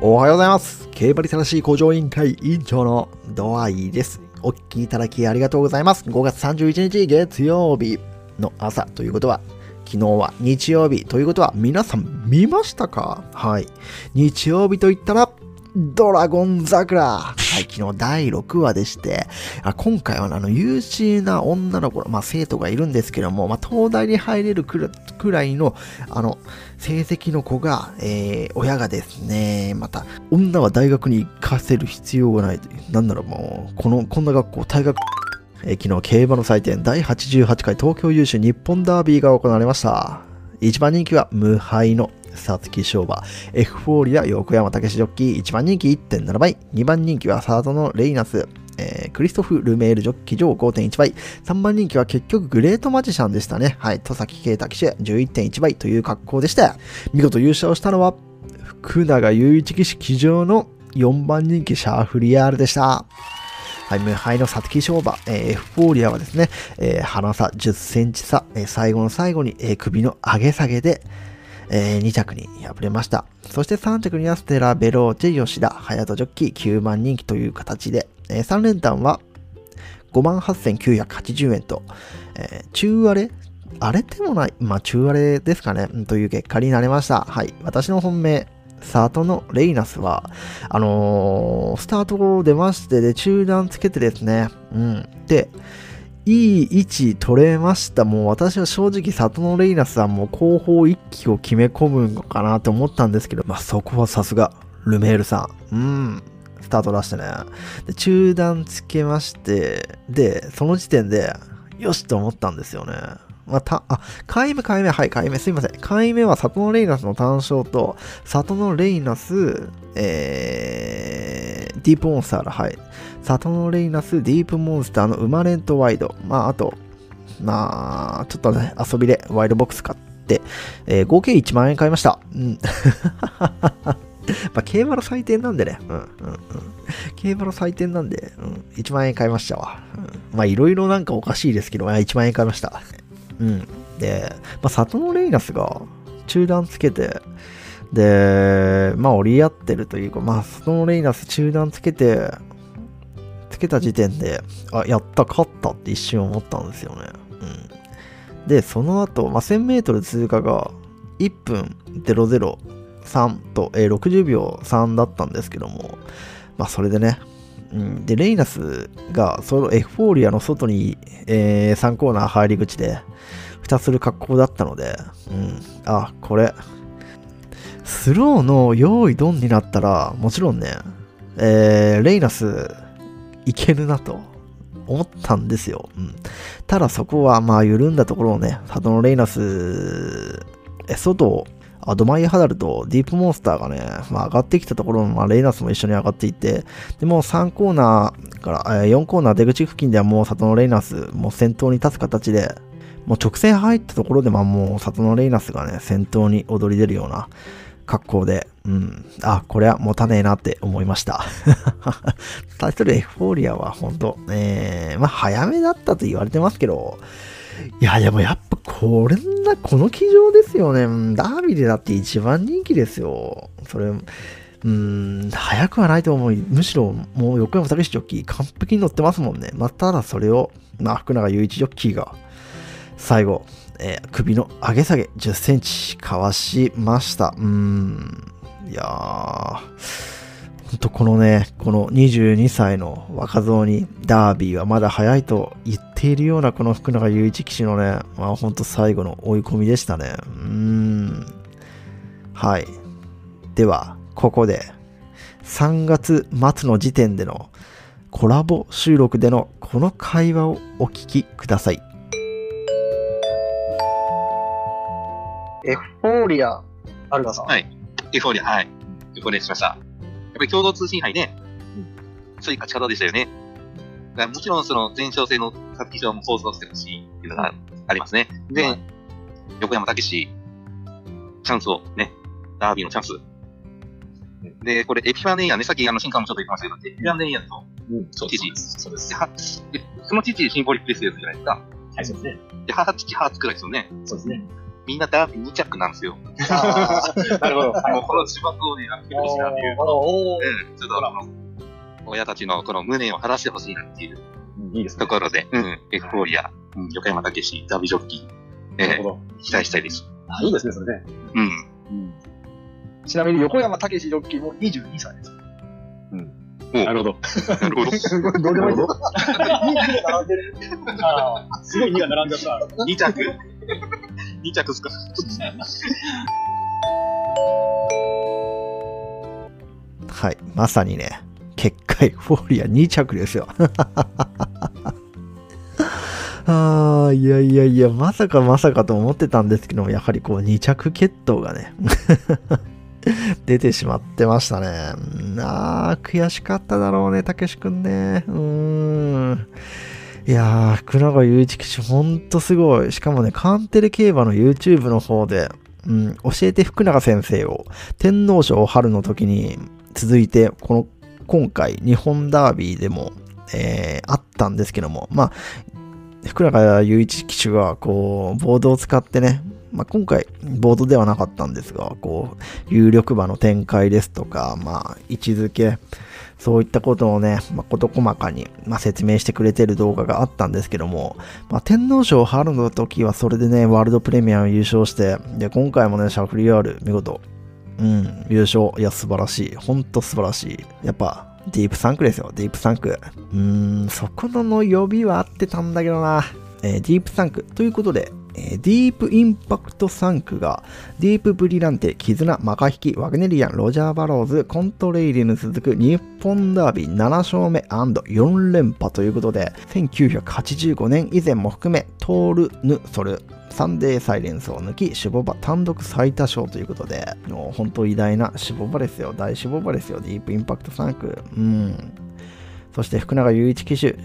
おはようございます。競馬リテラシー向上委員会委員長のドアイです。お聞きいただきありがとうございます。5月31日月曜日の朝ということは、昨日は日曜日ということは皆さん見ましたか？はい。日曜日と言ったら、ドラゴン桜はい、昨日第6話でして、あ今回はあの優秀な女の子、まあ生徒がいるんですけども、まあ東大に入れるくらいの、あの、成績の子が、えー、親がですね、また、女は大学に行かせる必要がない。なんならもう、この、こんな学校、退学、えー昨日、競馬の祭典第88回東京優秀日本ダービーが行われました。一番人気は無敗の皐月賞馬、エフフォーリア横山武史ジョッキー、一番人気1.7倍、二番人気はサードのレイナス、えークリストフ・ルメールジョッキ上5.1倍、3番人気は結局グレートマジシャンでしたね。はい、戸崎啓太騎手11.1倍という格好でした。見事優勝したのは、福永雄一騎手騎乗の4番人気シャーフリヤールでした。はい、無敗の皐月賞馬、えーエフフォーリアはですね、えー鼻差10センチ差、えー最後の最後に、えー首の上げ下げで、え2着に敗れました。そして3着にはステラ・ベローチェ、吉田、隼人ジョッキー9番人気という形で、え3連単は58,980円と、えー中割れ荒れてもない、まあ中割れですかね、という結果になりました。はい。私の本命、スタートのレイナスは、あのースタート出まして、で、中段つけてですね、うん。で、いい位置取れました。もう私は正直、里のレイナスはもう後方一気を決め込むのかなと思ったんですけど、まあそこはさすが、ルメールさん。うん。スタート出してね。で、中段つけまして、で、その時点で、よしと思ったんですよね。まあ、た、あ、回目、回目、はい、回目、すいません。回目は里のレイナスの単勝と、里のレイナス、えー、ディープモンスターだ、はい。里のレイナス、ディープモンスターのウマレントワイド。まあ、あと、まあ、ちょっとね、遊びでワイドボックス買って、えー合計1万円買いました。うん。まあ、競馬の祭典なんでね。うん、うん、うん。競馬の祭典なんで、うん、1万円買いましたわ。うん、まあ、いろいろなんかおかしいですけど、まあ1万円買いました。うん。で、まあ、里のレイナスが中段つけて、で、まあ、折り合ってるというか、まあ、里のレイナス中段つけて、つけた時点で、あ、やった、勝ったって一瞬思ったんですよね。うん。で、その後、まあ、1000メートル通過が1分003と、えー60秒3だったんですけども、まあ、それでね、うん、で、レイナスが、そのエフフォーリアの外に、え3コーナー入り口で、蓋する格好だったので、うん、あ、これ、スローの用意ドンになったら、もちろんね、えーレイナス、いけるなと思ったんですよ。うん、ただそこは、まあ、緩んだところをね、里のレイナス、え外、アドマイハダルとディープモンスターがね、まあ、上がってきたところのまあ、レイナスも一緒に上がっていって、でも3コーナーから、え4コーナー出口付近ではもう里のレイナス、もう先頭に立つ形で、もう直線入ったところで、まあもう里のレイナスがね、先頭に躍り出るような格好で、うん、あ、これは持たねえなって思いました。タイトルエフフォーリアは本当えー、まあ早めだったと言われてますけど、いや、でもやっぱこれな、この騎乗ですよね。ダービーでだって一番人気ですよ。それ、うーん、早くはないと思う。むしろ、もう横山武史ジョッキー完璧に乗ってますもんね。まあ、ただそれを、まあ、福永雄一ジョッキーが、最後、えー首の上げ下げ10センチかわしました。うん。いやー、ほんとこのね、この22歳の若造にダービーはまだ早いと言っているようなこの福永雄一騎手のね、まあほんと最後の追い込みでしたね。うーん。はい。では、ここで3月末の時点でのコラボ収録でのこの会話をお聞きください。エフフォーリア、アルガさん。はい。エフフォーリア、はい。エフフォーリアしました。やっぱり共同通信杯ね、そういう勝ち方でしたよね。だからもちろん、その、前哨戦の皐月賞も構想してほしいっていうのがありますね。で、はい横山武史、チャンスをね、ダービーのチャンス。で、これ、エピファネイアね、さっきあの、新刊もちょっと言ってましたけど、エピファネイアと、そう父そうです。でその父シンボリックレスですじゃないですか。はい、そうですね。で、母、父、母作らですよね。そうですね。みんなダービー2着なんですよ。なるほど。はいもうこの種目をね、やってほしいなっていう。ちょっとあの、親たちのこの胸を晴らしてほしいなっていういいですね。ところで、うん、エフフォーリア、うん、横山武史、ダビジョッキー、え。ー期待したいです。あいいですね、それね。うん。うんちなみに横山武史ジョッキーも22歳です。おなるほど。なるほど。すごい、どうでもいい。2が 並んでる。すごい2が並んじゃった。2着 ?2 着っすか？はい。まさにね、結界フォーリア2着ですよ。ああ、いやいやいや、まさかまさかと思ってたんですけども、やはりこう2着決闘がね、出てしまってましたね。ああ、悔しかっただろうね、たけしくんね。うーん。いやー、福永祐一騎手、ほんとすごい。しかもね、カンテレ競馬の YouTube の方で、うん、教えて福永先生を天皇賞春の時に続いて、この今回日本ダービーでも、えーあったんですけども、まあ、福永祐一騎手がこう、ボードを使ってね、まあ、今回ボードではなかったんですが、こう、有力馬の展開ですとか、まあ、位置づけ、そういったことをね、まあ、事細かに、まあ、説明してくれてる動画があったんですけども、まあ、天皇賞春の時はそれでね、ワールドプレミアム優勝して、で、今回もね、シャフリヤール、見事、うん、優勝。いや、素晴らしい。ほんと素晴らしい。やっぱ、ディープサンクですよ、ディープサンク。うーん、そこのの呼びは合ってたんだけどな。えーディープサンク。ということで、ディープインパクトサンクが、ディープブリランテ、絆、マカヒキ、ワグネリアン、ロジャーバローズ、コントレイリに続く日本ダービー7勝目 &4 連覇ということで、1985年以前も含め、トール・ヌ・ソル、サンデーサイレンスを抜き、シボバ単独最多勝ということで、もう本当偉大なシボバですよ。大シボバですよ。ディープインパクト3区。うん。そして福永雄一騎手、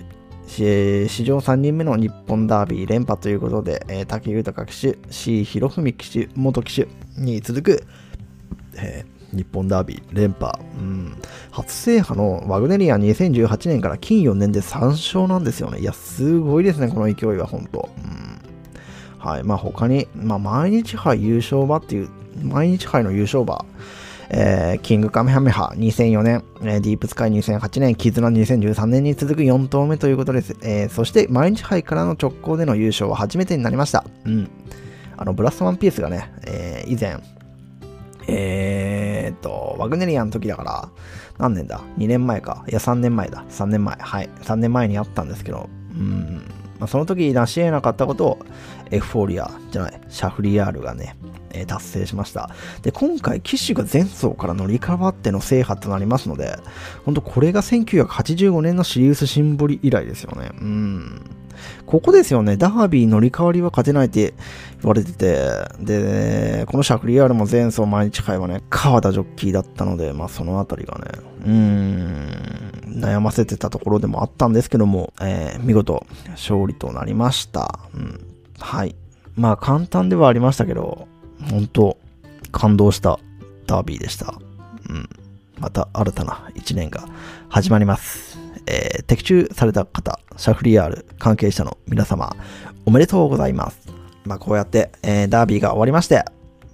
史上3人目の日本ダービー連覇ということで、えー武豊騎手、C 博文騎手、元騎手に続く、えー日本ダービー連覇、うん、初制覇のワグネリアン2018年から金4年で3勝なんですよね。いや、すごいですね、この勢いは本当。うん、はい、まあ他に、まあ毎日杯優勝馬っていう、毎日杯の優勝馬、えーキングカメハメハ2004年、えーディープスカイ2008年、絆2013年に続く4頭目ということです。えーそして毎日杯からの直行での優勝は初めてになりました。うん。あの、ブラストワンピースがね、えー以前、えーと、ワグネリアの時だから、何年だ ?2 年前か。いや、3年前だ。3年前。はい。3年前にあったんですけど、うん。まあ、その時成し得なかったことを、エフフォーリアじゃない、シャフリヤールがね、えー達成しました。で、今回、騎手が前走から乗り換わっての制覇となりますので、本当これが1985年のシリウスシンボリ以来ですよね。うん。ここですよね。ダービー乗り換わりは勝てないって言われてて、で、このシャフリヤールも前走毎日会はね、川田ジョッキーだったので、まあそのあたりがね、うーん、悩ませてたところでもあったんですけども、えー見事勝利となりました。うん、はい。まあ簡単ではありましたけど、本当感動したダービーでした。うん。また新たな一年が始まります。えー的中された方、シャフリヤール関係者の皆様、おめでとうございます。まあ、こうやって、えーダービーが終わりまして、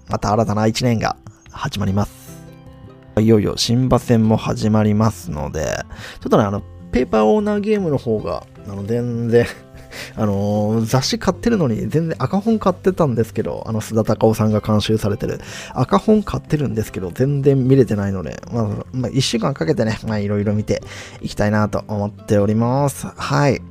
また新たな一年が始まります。いよいよ新馬戦も始まりますので、ちょっとね、あの、ペーパーオーナーゲームの方が、あの、全然、あのー雑誌買ってるのに全然赤本買ってたんですけど、あの、須田隆夫さんが監修されてる赤本買ってるんですけど、全然見れてないので、まあ、まあ、一週間かけてね、まあ、いろいろ見ていきたいなと思っております。はい。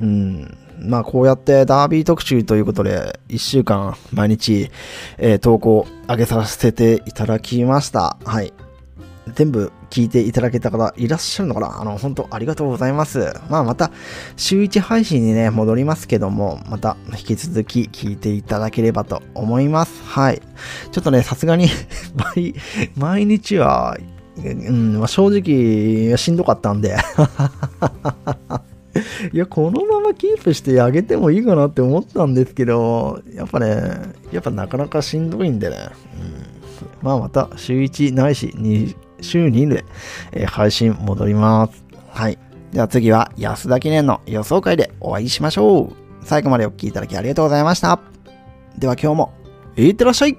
うん。まあ、こうやってダービー特集ということで、一週間毎日、えー投稿上げさせていただきました。はい。全部聞いていただけた方いらっしゃるのかな？あの、本当ありがとうございます。まあ、また、週1配信にね、戻りますけども、また、引き続き聞いていただければと思います。はい。ちょっとね、さすがに 毎、毎日は、うん、まあ、正直、しんどかったんで、いや、このままキープしてあげてもいいかなって思ったんですけど、やっぱね、やっぱなかなかしんどいんでね、うん、まあまた週1ないし、週2で、えー配信戻ります。はい。では次は安田記念の予想会でお会いしましょう。最後までお聴きいただきありがとうございました。では今日もいってらっしゃい